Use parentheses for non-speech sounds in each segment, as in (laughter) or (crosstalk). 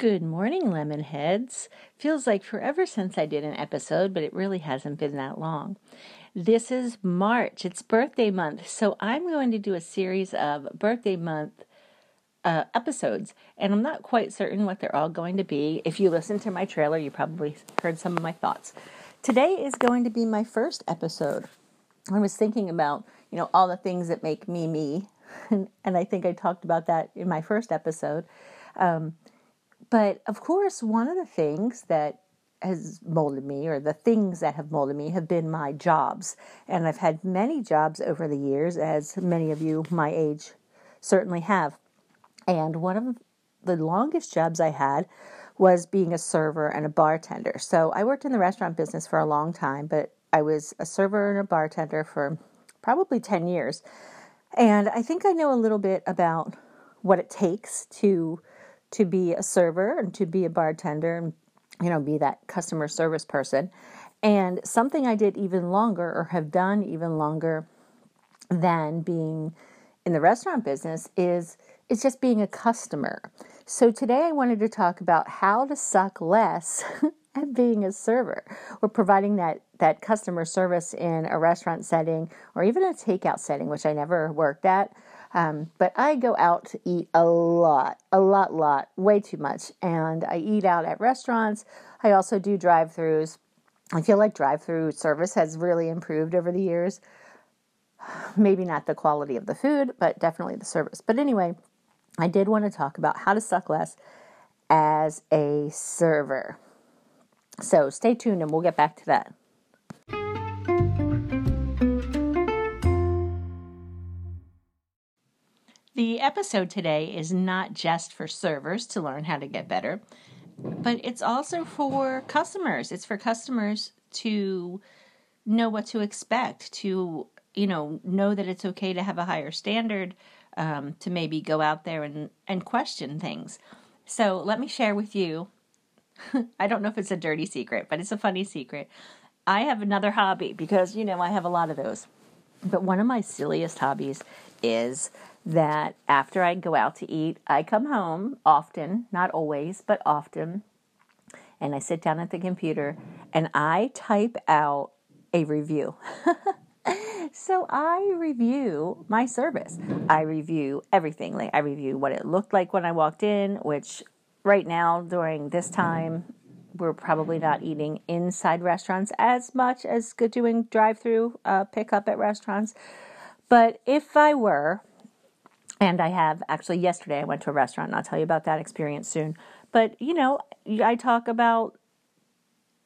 Good morning, Lemonheads. Feels like forever since I did an episode, but it really hasn't been that long. This is March, it's birthday month, so I'm going to do a series of birthday month uh, episodes, and I'm not quite certain what they're all going to be. If you listen to my trailer, you probably heard some of my thoughts. Today is going to be my first episode. I was thinking about, you know, all the things that make me me, (laughs) and, and I think I talked about that in my first episode. Um, but of course, one of the things that has molded me, or the things that have molded me, have been my jobs. And I've had many jobs over the years, as many of you my age certainly have. And one of the longest jobs I had was being a server and a bartender. So I worked in the restaurant business for a long time, but I was a server and a bartender for probably 10 years. And I think I know a little bit about what it takes to to be a server and to be a bartender and you know be that customer service person. And something i did even longer or have done even longer than being in the restaurant business is is just being a customer. So today i wanted to talk about how to suck less (laughs) at being a server. Or providing that that customer service in a restaurant setting or even a takeout setting which i never worked at um, but I go out to eat a lot, a lot, lot, way too much. And I eat out at restaurants. I also do drive throughs. I feel like drive through service has really improved over the years. (sighs) Maybe not the quality of the food, but definitely the service. But anyway, I did want to talk about how to suck less as a server. So stay tuned and we'll get back to that. The episode today is not just for servers to learn how to get better, but it's also for customers. It's for customers to know what to expect, to you know know that it's okay to have a higher standard, um, to maybe go out there and and question things. So let me share with you. (laughs) I don't know if it's a dirty secret, but it's a funny secret. I have another hobby because you know I have a lot of those. But one of my silliest hobbies is that after I go out to eat, I come home often, not always, but often, and I sit down at the computer and I type out a review. (laughs) so I review my service. I review everything. Like I review what it looked like when I walked in, which right now during this time we're probably not eating inside restaurants as much as good doing drive-through uh, pickup at restaurants. But if I were, and I have actually yesterday I went to a restaurant and I'll tell you about that experience soon. But you know, I talk about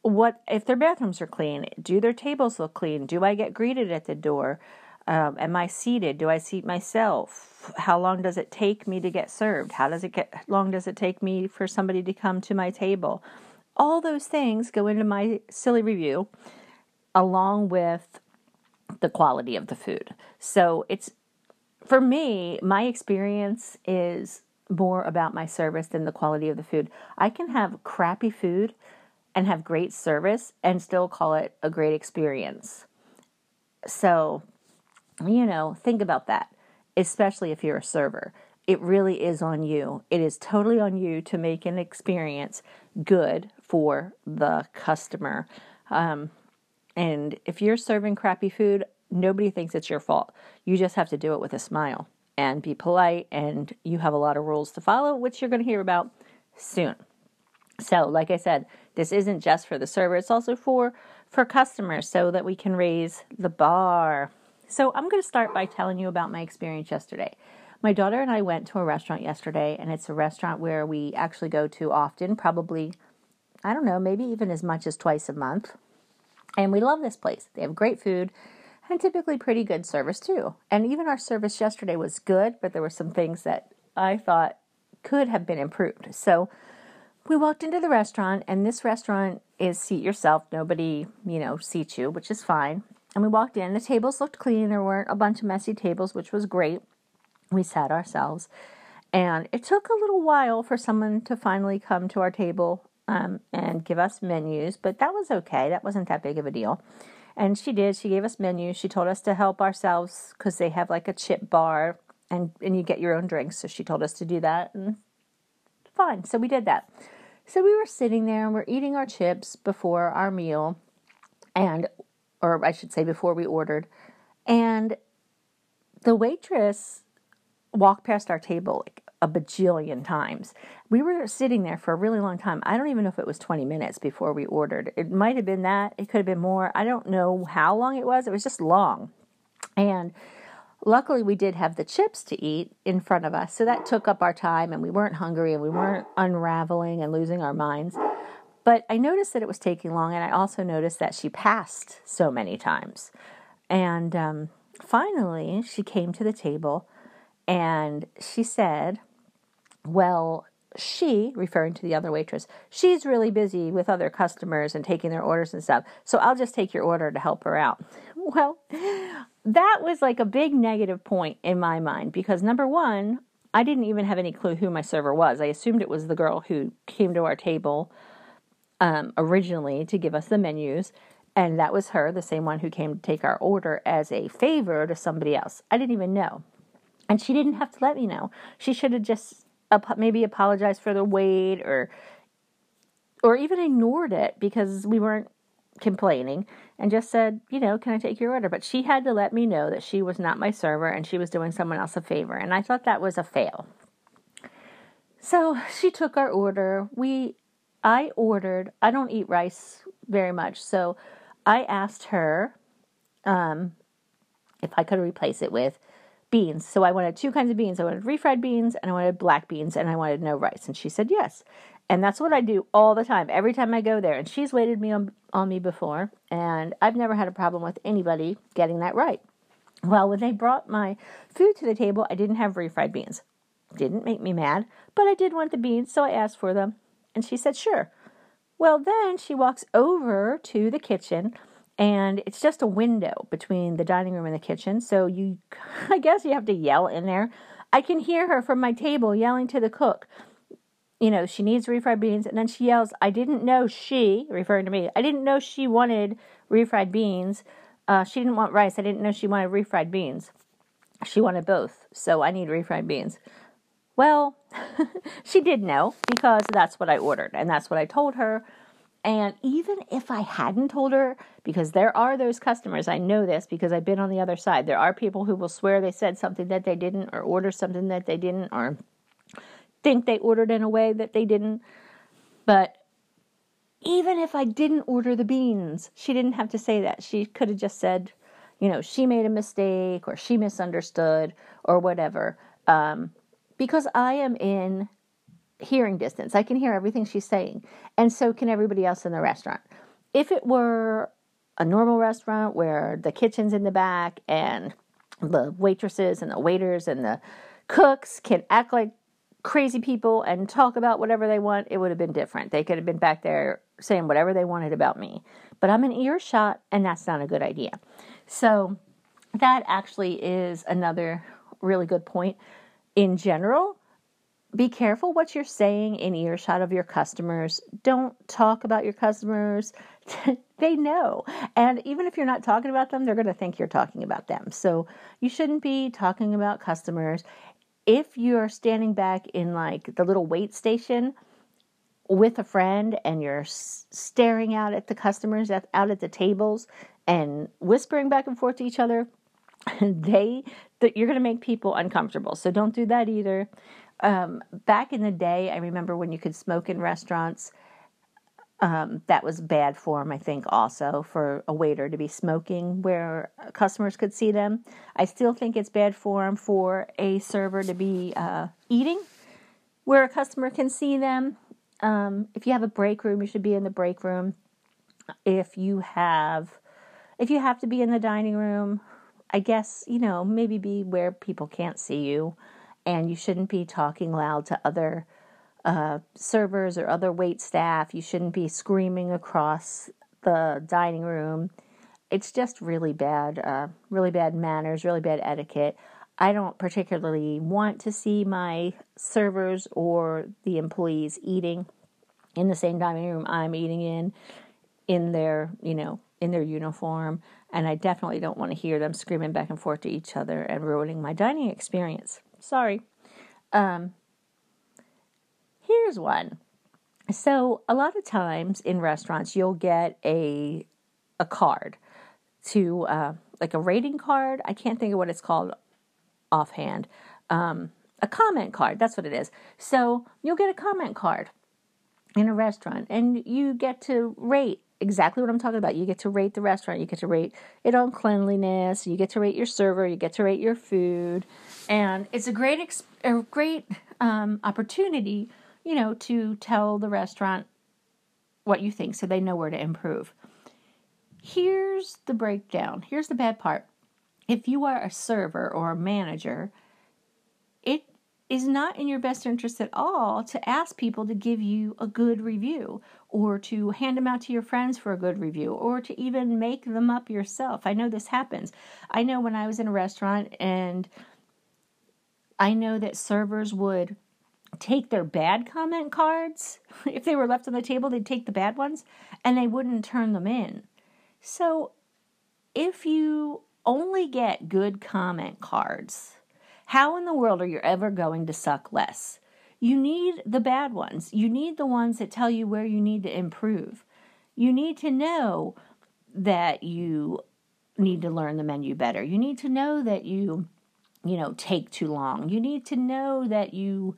what if their bathrooms are clean? Do their tables look clean? Do I get greeted at the door? Um, am I seated? Do I seat myself? How long does it take me to get served? How does it get long does it take me for somebody to come to my table? All those things go into my silly review along with the quality of the food. So it's for me, my experience is more about my service than the quality of the food. I can have crappy food and have great service and still call it a great experience. So, you know, think about that, especially if you're a server. It really is on you. It is totally on you to make an experience good for the customer. Um, and if you're serving crappy food, nobody thinks it's your fault. You just have to do it with a smile and be polite, and you have a lot of rules to follow, which you're going to hear about soon. So, like I said, this isn't just for the server, it's also for for customers so that we can raise the bar. So, I'm going to start by telling you about my experience yesterday. My daughter and I went to a restaurant yesterday, and it's a restaurant where we actually go to often, probably, I don't know, maybe even as much as twice a month. And we love this place. They have great food and typically pretty good service too. And even our service yesterday was good, but there were some things that I thought could have been improved. So we walked into the restaurant, and this restaurant is seat yourself. Nobody, you know, seats you, which is fine. And we walked in. The tables looked clean. There weren't a bunch of messy tables, which was great. We sat ourselves. And it took a little while for someone to finally come to our table um, and give us menus, but that was okay. That wasn't that big of a deal. And she did. She gave us menus. She told us to help ourselves because they have like a chip bar and, and you get your own drinks. So she told us to do that. And fine. So we did that. So we were sitting there and we're eating our chips before our meal, and, or I should say, before we ordered. And the waitress walked past our table like a bajillion times. We were sitting there for a really long time. I don't even know if it was 20 minutes before we ordered. It might have been that. It could have been more. I don't know how long it was. It was just long. And luckily, we did have the chips to eat in front of us. So that took up our time, and we weren't hungry and we weren't unraveling and losing our minds. But I noticed that it was taking long, and I also noticed that she passed so many times. And um, finally, she came to the table and she said, Well, she, referring to the other waitress, she's really busy with other customers and taking their orders and stuff. So I'll just take your order to help her out. (laughs) Well, that was like a big negative point in my mind because number one, I didn't even have any clue who my server was. I assumed it was the girl who came to our table um, originally to give us the menus. And that was her, the same one who came to take our order as a favor to somebody else. I didn't even know. And she didn't have to let me know. She should have just maybe apologized for the wait or or even ignored it because we weren't complaining and just said, you know, can I take your order? But she had to let me know that she was not my server and she was doing someone else a favor. And I thought that was a fail. So she took our order. We I ordered, I don't eat rice very much, so I asked her um, if I could replace it with beans. So I wanted two kinds of beans. I wanted refried beans and I wanted black beans and I wanted no rice. And she said yes. And that's what I do all the time, every time I go there. And she's waited me on, on me before, and I've never had a problem with anybody getting that right. Well, when they brought my food to the table, I didn't have refried beans. Didn't make me mad, but I did want the beans, so I asked for them. And she said, sure. Well, then she walks over to the kitchen and it's just a window between the dining room and the kitchen. So you, (laughs) I guess you have to yell in there. I can hear her from my table yelling to the cook. You know, she needs refried beans, and then she yells, I didn't know she, referring to me, I didn't know she wanted refried beans. Uh, she didn't want rice. I didn't know she wanted refried beans. She wanted both, so I need refried beans. Well, (laughs) she did know because that's what I ordered and that's what I told her. And even if I hadn't told her, because there are those customers, I know this because I've been on the other side. There are people who will swear they said something that they didn't, or order something that they didn't, or think they ordered in a way that they didn't. But even if I didn't order the beans, she didn't have to say that. She could have just said, you know, she made a mistake or she misunderstood or whatever. Um, because I am in hearing distance. I can hear everything she's saying, and so can everybody else in the restaurant. If it were a normal restaurant where the kitchen's in the back and the waitresses and the waiters and the cooks can act like crazy people and talk about whatever they want, it would have been different. They could have been back there saying whatever they wanted about me. But I'm an earshot, and that's not a good idea. So, that actually is another really good point in general, be careful what you're saying in earshot of your customers. Don't talk about your customers. (laughs) they know. And even if you're not talking about them, they're going to think you're talking about them. So you shouldn't be talking about customers. If you're standing back in like the little wait station with a friend and you're staring out at the customers at, out at the tables and whispering back and forth to each other, (laughs) they that you're going to make people uncomfortable. So don't do that either. Um, back in the day, I remember when you could smoke in restaurants. Um, that was bad form, I think, also for a waiter to be smoking where customers could see them. I still think it's bad form for a server to be uh, eating where a customer can see them. Um, if you have a break room, you should be in the break room. If you have, if you have to be in the dining room, I guess, you know, maybe be where people can't see you and you shouldn't be talking loud to other uh, servers or other wait staff. You shouldn't be screaming across the dining room. It's just really bad, uh, really bad manners, really bad etiquette. I don't particularly want to see my servers or the employees eating in the same dining room I'm eating in, in their, you know, in their uniform and I definitely don't want to hear them screaming back and forth to each other and ruining my dining experience. Sorry. Um, here's one. So, a lot of times in restaurants, you'll get a a card to uh, like a rating card. I can't think of what it's called offhand. Um, a comment card. That's what it is. So you'll get a comment card in a restaurant, and you get to rate exactly what I'm talking about. You get to rate the restaurant. You get to rate it on cleanliness. You get to rate your server. You get to rate your food, and it's a great a great um, opportunity, you know, to tell the restaurant what you think, so they know where to improve. Here's the breakdown. Here's the bad part. If you are a server or a manager, it is not in your best interest at all to ask people to give you a good review or to hand them out to your friends for a good review or to even make them up yourself. I know this happens. I know when I was in a restaurant and I know that servers would take their bad comment cards. (laughs) If they were left on the table, they'd take the bad ones and they wouldn't turn them in. So if you only get good comment cards, how in the world are you ever going to suck less? You need the bad ones. You need the ones that tell you where you need to improve. You need to know that you need to learn the menu better. You need to know that you, you know, take too long. You need to know that you,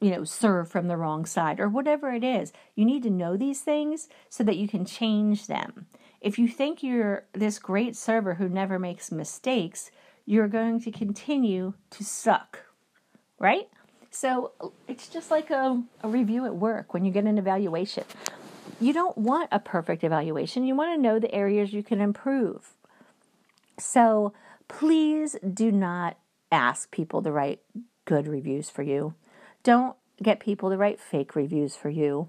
you know, serve from the wrong side or whatever it is. You need to know these things so that you can change them. If you think you're this great server who never makes mistakes, you're going to continue to suck, right? So it's just like a, a review at work when you get an evaluation. You don't want a perfect evaluation, you want to know the areas you can improve. So please do not ask people to write good reviews for you. Don't get people to write fake reviews for you.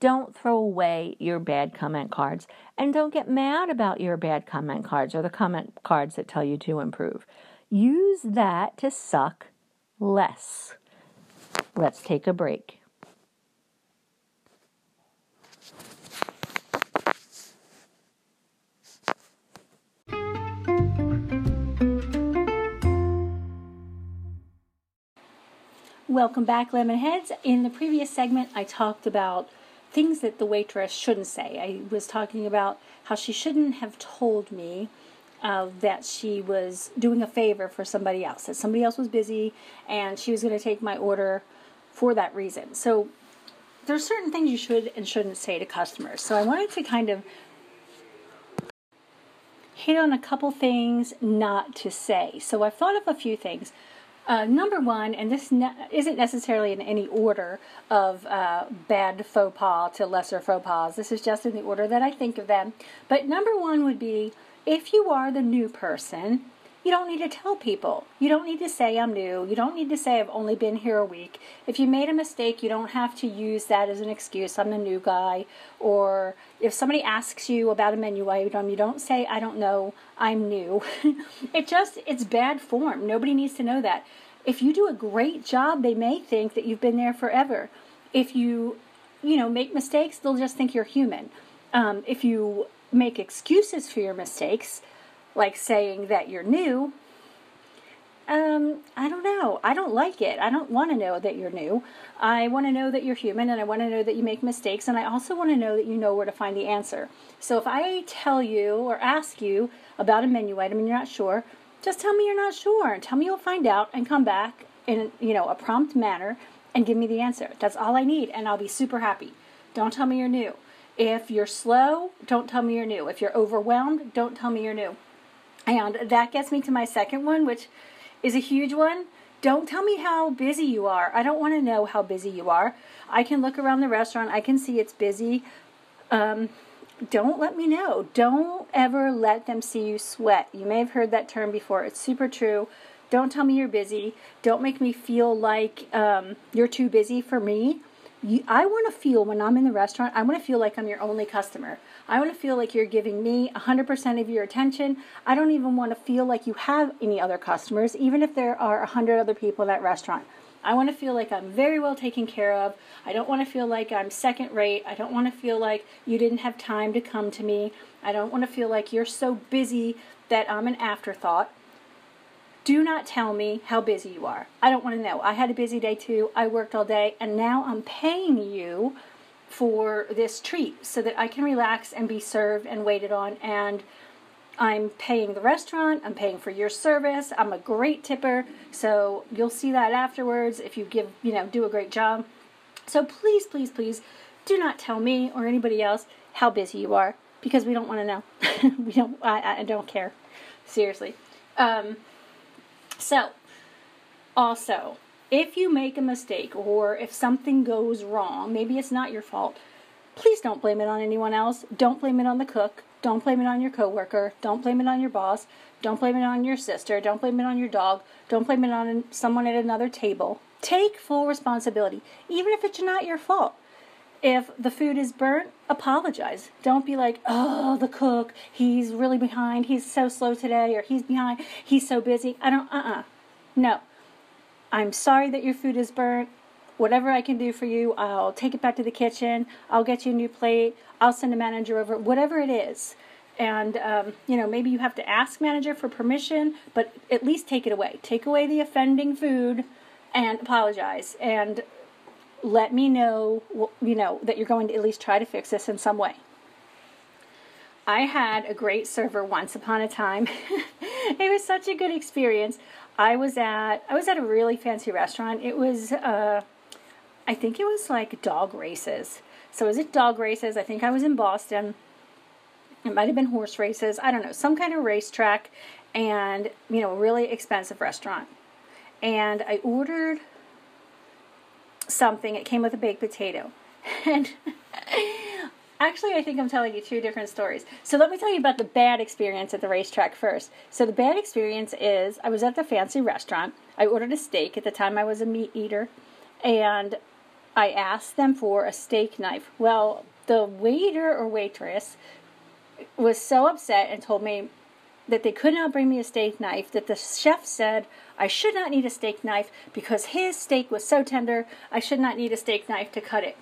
Don't throw away your bad comment cards and don't get mad about your bad comment cards or the comment cards that tell you to improve. Use that to suck less. Let's take a break. Welcome back, Lemonheads. In the previous segment, I talked about things that the waitress shouldn't say. I was talking about how she shouldn't have told me uh, that she was doing a favor for somebody else, that somebody else was busy and she was going to take my order for that reason. So there's certain things you should and shouldn't say to customers. So I wanted to kind of hit on a couple things not to say. So I've thought of a few things. Uh, number one, and this ne- isn't necessarily in any order of uh, bad faux pas to lesser faux pas. This is just in the order that I think of them. But number one would be if you are the new person, you don't need to tell people. You don't need to say I'm new. You don't need to say I've only been here a week. If you made a mistake, you don't have to use that as an excuse. I'm the new guy. Or if somebody asks you about a menu item, you don't say I don't know. I'm new. (laughs) it just it's bad form. Nobody needs to know that. If you do a great job, they may think that you've been there forever. If you you know make mistakes, they'll just think you're human. Um, if you make excuses for your mistakes, like saying that you're new, um, I don't know. I don't like it. I don't want to know that you're new. I want to know that you're human and I want to know that you make mistakes and I also want to know that you know where to find the answer. So if I tell you or ask you about a menu item and you're not sure, just tell me you're not sure and tell me you'll find out and come back in, you know, a prompt manner and give me the answer. That's all I need and I'll be super happy. Don't tell me you're new. If you're slow, don't tell me you're new. If you're overwhelmed, don't tell me you're new. And that gets me to my second one, which is a huge one. Don't tell me how busy you are. I don't want to know how busy you are. I can look around the restaurant, I can see it's busy. Um, don't let me know. Don't ever let them see you sweat. You may have heard that term before. It's super true. Don't tell me you're busy. Don't make me feel like um, you're too busy for me you, I want to feel when I'm in the restaurant, I want to feel like I'm your only customer. I want to feel like you're giving me 100% of your attention. I don't even want to feel like you have any other customers, even if there are 100 other people in that restaurant. I want to feel like I'm very well taken care of. I don't want to feel like I'm second rate. I don't want to feel like you didn't have time to come to me. I don't want to feel like you're so busy that I'm an afterthought. Do not tell me how busy you are. I don't want to know. I had a busy day too. I worked all day, and now I'm paying you for this treat so that I can relax and be served and waited on. And I'm paying the restaurant, I'm paying for your service. I'm a great tipper, so you'll see that afterwards if you give, you know, do a great job. So please, please, please do not tell me or anybody else how busy you are because we don't want to know. (laughs) we don't. I, I don't care. Seriously. Um, so, also, if you make a mistake or if something goes wrong, maybe it's not your fault. Please don't blame it on anyone else. Don't blame it on the cook. Don't blame it on your coworker. Don't blame it on your boss. Don't blame it on your sister. Don't blame it on your dog. Don't blame it on someone at another table. Take full responsibility, even if it's not your fault. If the food is burnt, apologize. Don't be like, oh, the cook, he's really behind, he's so slow today, or he's behind, he's so busy. I don't, uh uh-uh. uh. No. I'm sorry that your food is burnt. Whatever I can do for you, I'll take it back to the kitchen. I'll get you a new plate. I'll send a manager over, whatever it is. And, um, you know, maybe you have to ask manager for permission, but at least take it away. Take away the offending food and apologize. And let me know, you know, that you're going to at least try to fix this in some way. I had a great server once upon a time. (laughs) it was such a good experience. I was at I was at a really fancy restaurant. It was uh, I think it was like dog races. So was it dog races? I think I was in Boston. It might have been horse races. I don't know, some kind of racetrack, and you know, a really expensive restaurant. And I ordered something. It came with a baked potato. (laughs) And actually, I think I'm telling you two different stories. So let me tell you about the bad experience at the racetrack first. So the bad experience is I was at the fancy restaurant. I ordered a steak. At the time, I was a meat eater. And I asked them for a steak knife. Well, the waiter or waitress was so upset and told me that they could not bring me a steak knife, that the chef said I should not need a steak knife because his steak was so tender, I should not need a steak knife to cut it.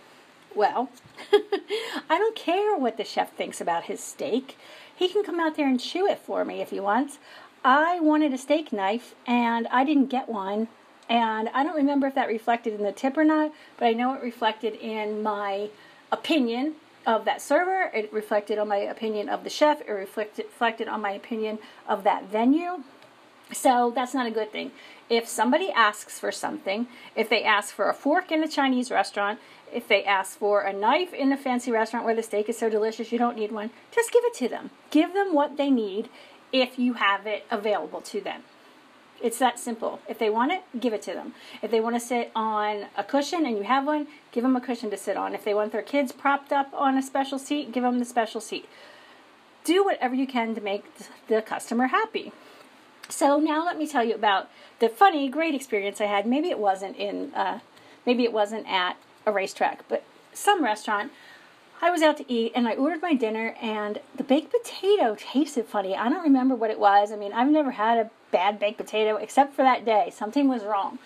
Well, (laughs) I don't care what the chef thinks about his steak. He can come out there and chew it for me if he wants. I wanted a steak knife and I didn't get one. And I don't remember if that reflected in the tip or not, but I know it reflected in my opinion of that server. It reflected on my opinion of the chef. It reflected, reflected on my opinion of that venue. So that's not a good thing. If somebody asks for something, if they ask for a fork in a Chinese restaurant, if they ask for a knife in a fancy restaurant where the steak is so delicious you don't need one, just give it to them. Give them what they need if you have it available to them. It's that simple. If they want it, give it to them. If they want to sit on a cushion and you have one, give them a cushion to sit on. If they want their kids propped up on a special seat, give them the special seat. Do whatever you can to make the customer happy. So now let me tell you about the funny, great experience I had. Maybe it wasn't in, uh, maybe it wasn't at a racetrack, but some restaurant. I was out to eat and I ordered my dinner and the baked potato tasted funny. I don't remember what it was. I mean, I've never had a bad baked potato except for that day. Something was wrong.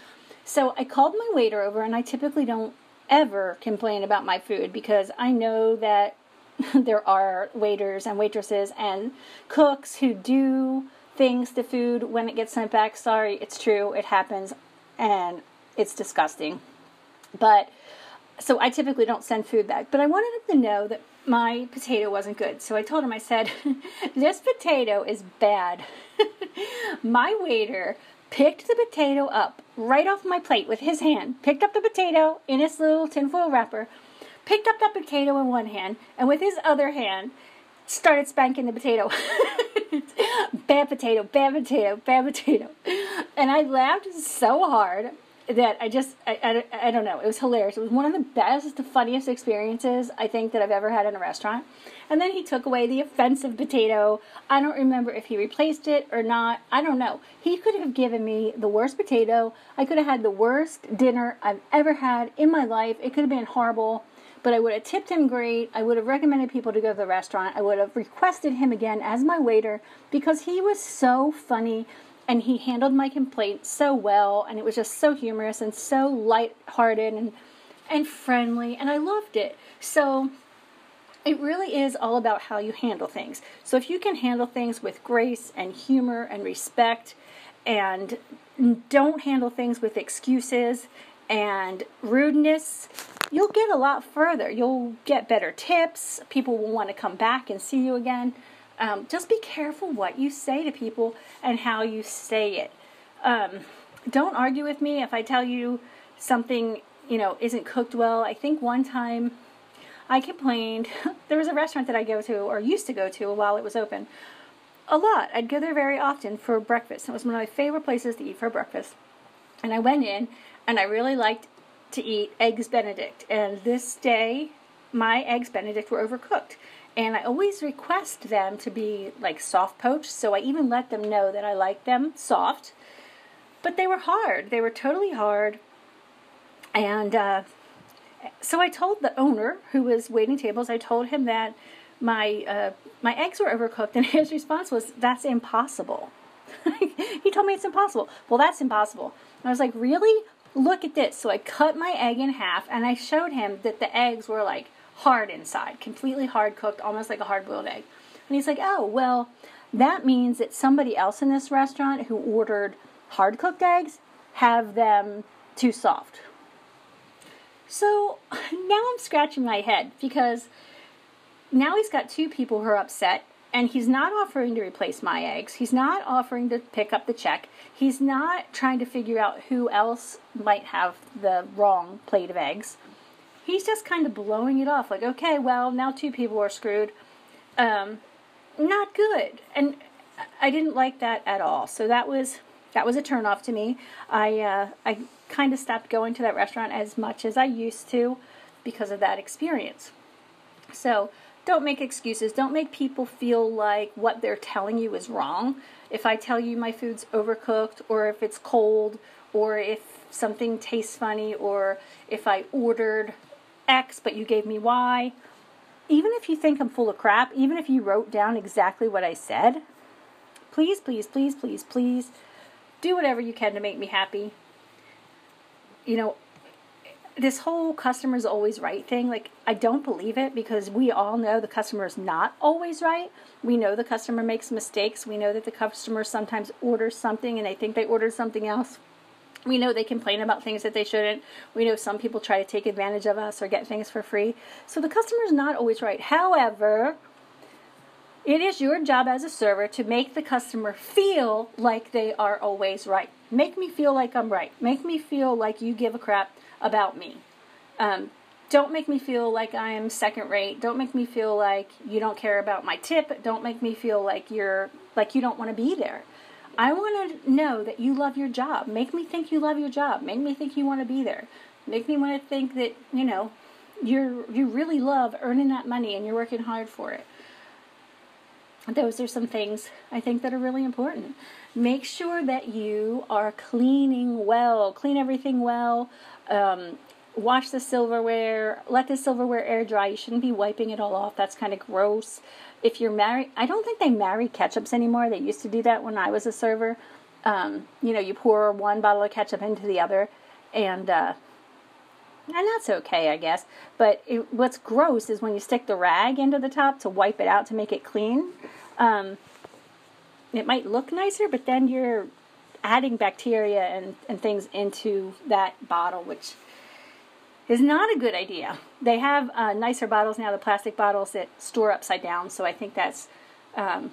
So I called my waiter over and I typically don't ever complain about my food because I know that (laughs) there are waiters and waitresses and cooks who do things to food when it gets sent back. Sorry, it's true. It happens and it's disgusting. But so I typically don't send food back, but I wanted him to know that my potato wasn't good. So I told him, I said, (laughs) This potato is bad. (laughs) my waiter picked the potato up right off my plate with his hand, picked up the potato in its little tinfoil wrapper, picked up that potato in one hand, and with his other hand, started spanking the potato. (laughs) bad potato, bad potato, bad potato. And I laughed so hard that I just, I, I, I don't know, it was hilarious. It was one of the best, the funniest experiences I think that I've ever had in a restaurant. And then he took away the offensive potato. I don't remember if he replaced it or not. I don't know. He could have given me the worst potato. I could have had the worst dinner I've ever had in my life. It could have been horrible but I would have tipped him great. I would have recommended people to go to the restaurant. I would have requested him again as my waiter because he was so funny and he handled my complaint so well and it was just so humorous and so light-hearted and and friendly and I loved it. So it really is all about how you handle things. So if you can handle things with grace and humor and respect and don't handle things with excuses and rudeness, you'll get a lot further. You'll get better tips. People will want to come back and see you again. Um, just be careful what you say to people and how you say it. Um, don't argue with me if I tell you something, you know, isn't cooked well. I think one time I complained. (laughs) there was a restaurant that I go to or used to go to while it was open. A lot. I'd go there very often for breakfast. It was one of my favorite places to eat for breakfast. And I went in and I really liked to eat eggs benedict and this day my eggs benedict were overcooked and I always request them to be like soft poached so I even let them know that I like them soft. But they were hard. They were totally hard. And uh, so I told the owner who was waiting tables I told him that my uh, my eggs were overcooked and (laughs) his response was that's impossible. (laughs) He told me it's impossible. Well that's impossible. And I was like really? Look at this. So I cut my egg in half and I showed him that the eggs were like hard inside, completely hard cooked, almost like a hard boiled egg. And he's like, oh, well, that means that somebody else in this restaurant who ordered hard cooked eggs have them too soft. So (laughs) now I'm scratching my head because now he's got two people who are upset and he's not offering to replace my eggs. He's not offering to pick up the check. He's not trying to figure out who else might have the wrong plate of eggs. He's just kind of blowing it off like, okay, well, now two people are screwed. Um, not good. And I didn't like that at all. So that was that was a turnoff to me. I uh, I kind of stopped going to that restaurant as much as I used to because of that experience. So don't make excuses. Don't make people feel like what they're telling you is wrong. If I tell you my food's overcooked, or if it's cold, or if something tastes funny, or if I ordered X but you gave me Y, even if you think I'm full of crap, even if you wrote down exactly what I said, please, please, please, please, please do whatever you can to make me happy. You know, this whole customer's always right thing, like I don't believe it because we all know the customer is not always right. We know the customer makes mistakes. We know that the customer sometimes orders something and they think they ordered something else. We know they complain about things that they shouldn't. We know some people try to take advantage of us or get things for free. So the customer is not always right. However, it is your job as a server to make the customer feel like they are always right. Make me feel like I'm right. Make me feel like you give a crap about me. Um, don't make me feel like I am second rate. Don't make me feel like you don't care about my tip. Don't make me feel like you're like you don't want to be there. I want to know that you love your job. Make me think you love your job. Make me think you want to be there. Make me want to think that, you know, you're you really love earning that money and you're working hard for it. Those are some things I think that are really important. Make sure that you are cleaning well. Clean everything well um, wash the silverware, let the silverware air dry. You shouldn't be wiping it all off. That's kind of gross. If you're married, I don't think they marry ketchups anymore. They used to do that when I was a server. Um, you know, you pour one bottle of ketchup into the other, and uh, and that's okay, I guess. But it, what's gross is when you stick the rag into the top to wipe it out to make it clean. Um, it might look nicer, but then you're adding bacteria and, and things into that bottle, which is not a good idea. They have uh, nicer bottles now, the plastic bottles that store upside down, so I think that's um,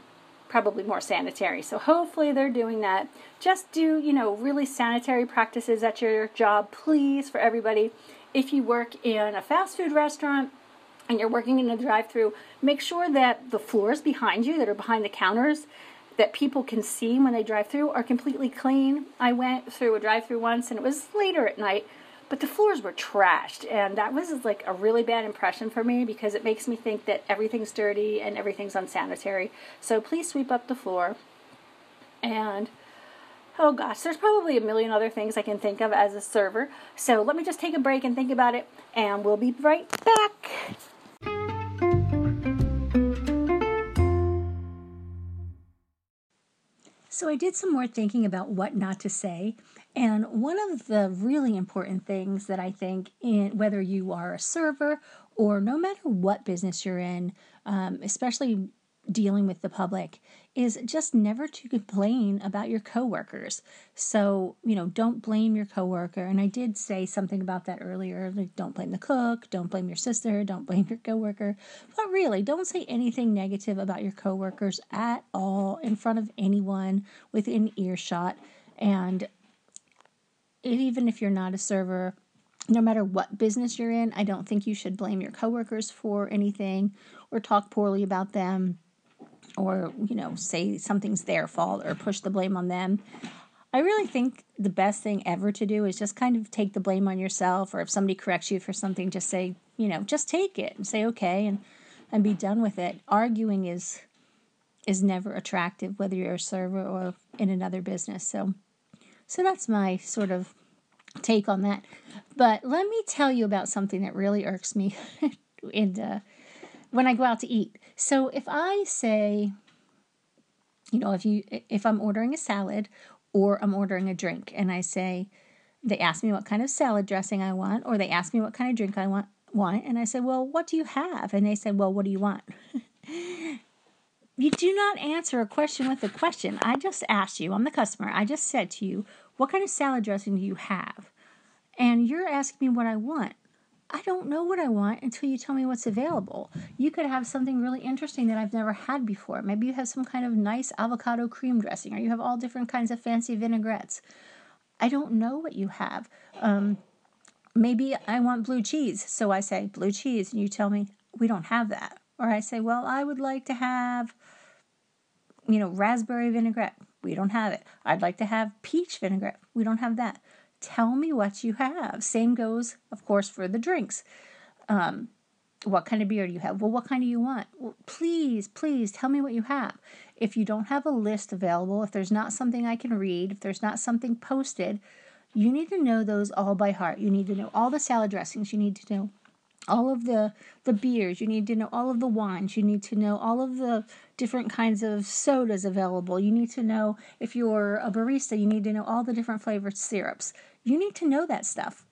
probably more sanitary. So hopefully they're doing that. Just do, you know, really sanitary practices at your job, please, for everybody. If you work in a fast food restaurant, and you're working in a drive through, make sure that the floors behind you that are behind the counters that people can see when they drive through are completely clean. I went through a drive through once and it was later at night, but the floors were trashed and that was like a really bad impression for me because it makes me think that everything's dirty and everything's unsanitary. So please sweep up the floor. And oh gosh, there's probably a million other things I can think of as a server. So let me just take a break and think about it and we'll be right back. So I did some more thinking about what not to say. And one of the really important things that I think, in whether you are a server or no matter what business you're in, um, especially dealing with the public is just never to complain about your coworkers. So, you know, don't blame your coworker. And I did say something about that earlier. Like, don't blame the cook, don't blame your sister, don't (laughs) blame your coworker. But really, don't say anything negative about your coworkers at all in front of anyone within earshot. And even if you're not a server, no matter what business you're in, I don't think you should blame your coworkers for anything or talk poorly about them or, you know, say something's their fault or push the blame on them. I really think the best thing ever to do is just kind of take the blame on yourself or if somebody corrects you for something just say, you know, just take it and say okay and and be done with it. Arguing is is never attractive whether you're a server or in another business. So so that's my sort of take on that. But let me tell you about something that really irks me (laughs) in uh, when I go out to eat. So if I say, you know, if you if I'm ordering a salad or I'm ordering a drink and I say they ask me what kind of salad dressing I want or they ask me what kind of drink I want want and I say, "Well, what do you have?" and they say, "Well, what do you want?" (laughs) you do not answer a question with a question. I just asked you, I'm the customer. I just said to you, "What kind of salad dressing do you have?" And you're asking me what I want. I don't know what I want until you tell me what's available. You could have something really interesting that I've never had before. Maybe you have some kind of nice avocado cream dressing, or you have all different kinds of fancy vinaigrettes. I don't know what you have. Um, maybe I want blue cheese. So I say blue cheese, and you tell me we don't have that. Or I say, well, I would like to have, you know, raspberry vinaigrette. We don't have it. I'd like to have peach vinaigrette. We don't have that. Tell me what you have. Same goes, of course, for the drinks. Um, what kind of beer do you have? Well, what kind do you want? Well, please, please tell me what you have. If you don't have a list available, if there's not something I can read, if there's not something posted, you need to know those all by heart. You need to know all the salad dressings. You need to know all of the the beers. You need to know all of the wines. You need to know all of the different kinds of sodas available. You need to know if you're a barista you need to know all the different flavored syrups. You need to know that stuff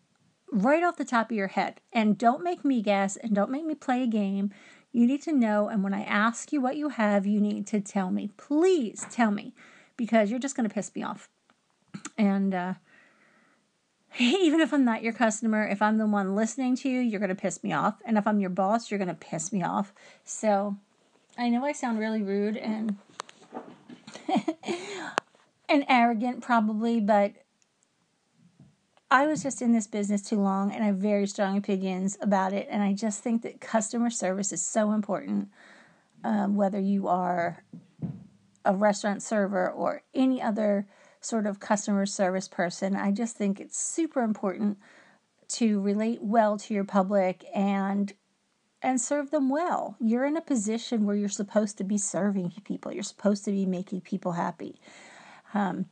right off the top of your head. And don't make me guess and don't make me play a game. You need to know and when i ask you what you have you need to tell me. Please tell me because you're just going to piss me off. And uh (laughs) even if I'm not your customer, if I'm the one listening to you, you're going to piss me off. And if I'm your boss, you're going to piss me off. So I know I sound really rude and (laughs) and arrogant probably, but I was just in this business too long and I have very strong opinions about it. And I just think that customer service is so important, um, whether you are a restaurant server or any other sort of customer service person. I just think it's super important to relate well to your public and and serve them well. You're in a position where you're supposed to be serving people. You're supposed to be making people happy. Um,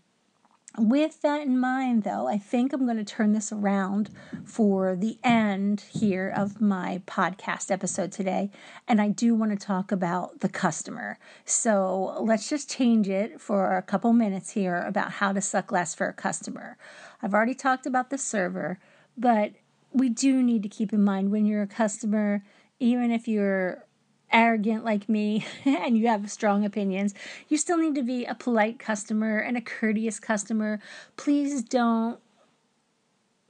with that in mind, though, I think I'm going to turn this around for the end here of my podcast episode today. And I do want to talk about the customer. So let's just change it for a couple minutes here about how to suck less for a customer. I've already talked about the server, but we do need to keep in mind when you're a customer, even if you're arrogant like me (laughs) and you have strong opinions, you still need to be a polite customer and a courteous customer. Please don't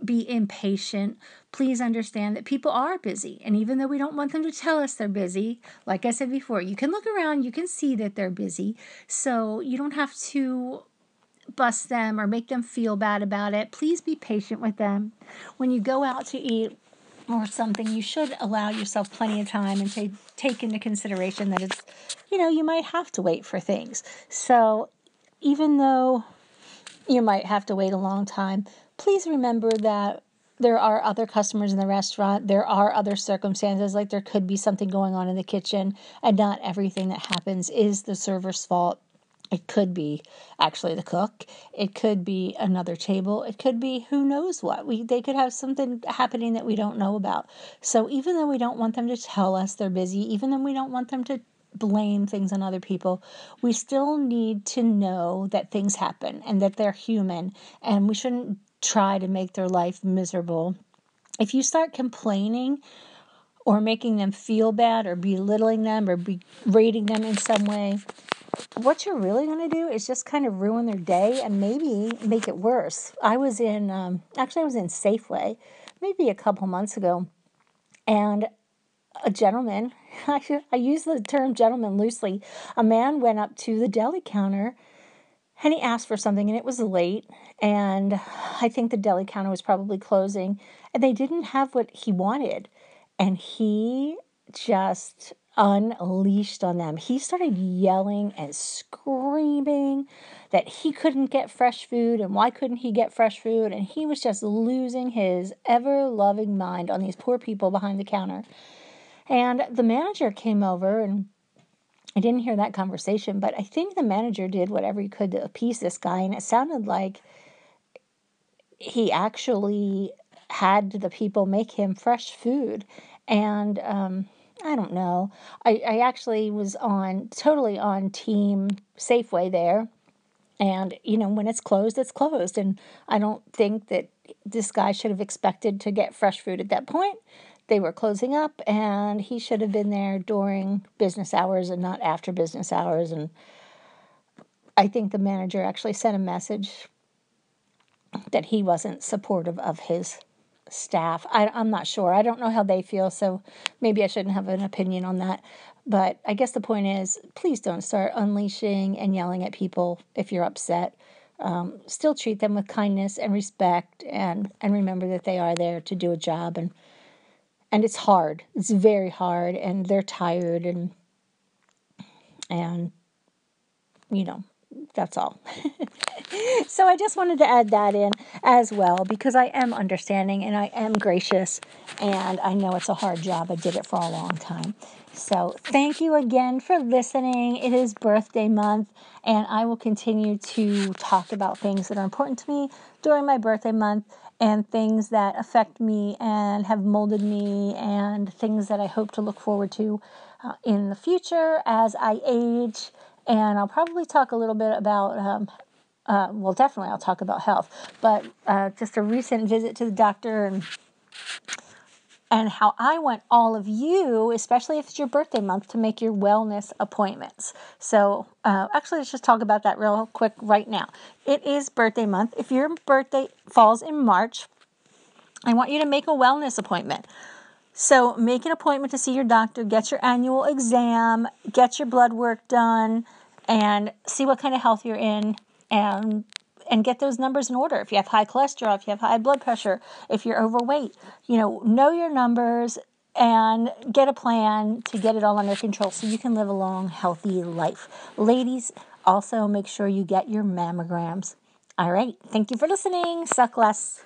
be impatient. Please understand that people are busy. And even though we don't want them to tell us they're busy, like I said before, you can look around, you can see that they're busy. So you don't have to bust them or make them feel bad about it. Please be patient with them. When you go out to eat, or something, you should allow yourself plenty of time and take take into consideration that it's, you know, you might have to wait for things. So, even though you might have to wait a long time, please remember that there are other customers in the restaurant. There are other circumstances, like there could be something going on in the kitchen, and not everything that happens is the server's fault. It could be actually the cook. It could be another table. It could be who knows what. We they could have something happening that we don't know about. So even though we don't want them to tell us they're busy, even though we don't want them to blame things on other people, we still need to know that things happen and that they're human and we shouldn't try to make their life miserable. If you start complaining or making them feel bad or belittling them or berating them in some way, what you're really going to do is just kind of ruin their day and maybe make it worse. I was in, um, actually, I was in Safeway maybe a couple months ago, and a gentleman, (laughs) I, I use the term gentleman loosely, a man went up to the deli counter and he asked for something and it was late and i think the deli counter was probably closing and they didn't have what he wanted and he just unleashed on them. He started yelling and screaming that he couldn't get fresh food and why couldn't he get fresh food? And he was just losing his ever loving mind on these poor people behind the counter. And the manager came over and I didn't hear that conversation, but I think the manager did whatever he could to appease this guy. And it sounded like he actually had the people make him fresh food and um, I don't know. I, I actually was on totally on team Safeway there. And, you know, when it's closed, it's closed. And I don't think that this guy should have expected to get fresh food at that point. They were closing up, and he should have been there during business hours and not after business hours. And I think the manager actually sent a message that he wasn't supportive of his staff. I, I'm not sure. I don't know how they feel, so maybe I shouldn't have an opinion on that. But I guess the point is please don't start unleashing and yelling at people if you're upset. Um, still treat them with kindness and respect and, and remember that they are there to do a job and and it's hard. It's very hard and they're tired and and you know, that's all. (laughs) so I just wanted to add that in as well because I am understanding and I am gracious and I know it's a hard job. I did it for a long time. So thank you again for listening. It is birthday month and I will continue to talk about things that are important to me during my birthday month and things that affect me and have molded me and things that I hope to look forward to uh, in the future as I age and I'll probably talk a little bit about. Um, uh, well, definitely, I'll talk about health, but uh, just a recent visit to the doctor and and how I want all of you, especially if it's your birthday month, to make your wellness appointments. So, uh, actually, let's just talk about that real quick right now. It is birthday month. If your birthday falls in March, I want you to make a wellness appointment. So, make an appointment to see your doctor, get your annual exam, get your blood work done, and see what kind of health you're in and and get those numbers in order. If you have high cholesterol, if you have high blood pressure, if you're overweight, you know, know your numbers and get a plan to get it all under control so you can live a long, healthy life. Ladies, also make sure you get your mammograms. All right. Thank you for listening. Suck less.